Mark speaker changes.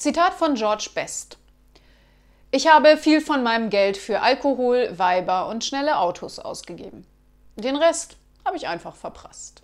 Speaker 1: Zitat von George Best. Ich habe viel von meinem Geld für Alkohol, Weiber und schnelle Autos ausgegeben. Den Rest habe ich einfach verprasst.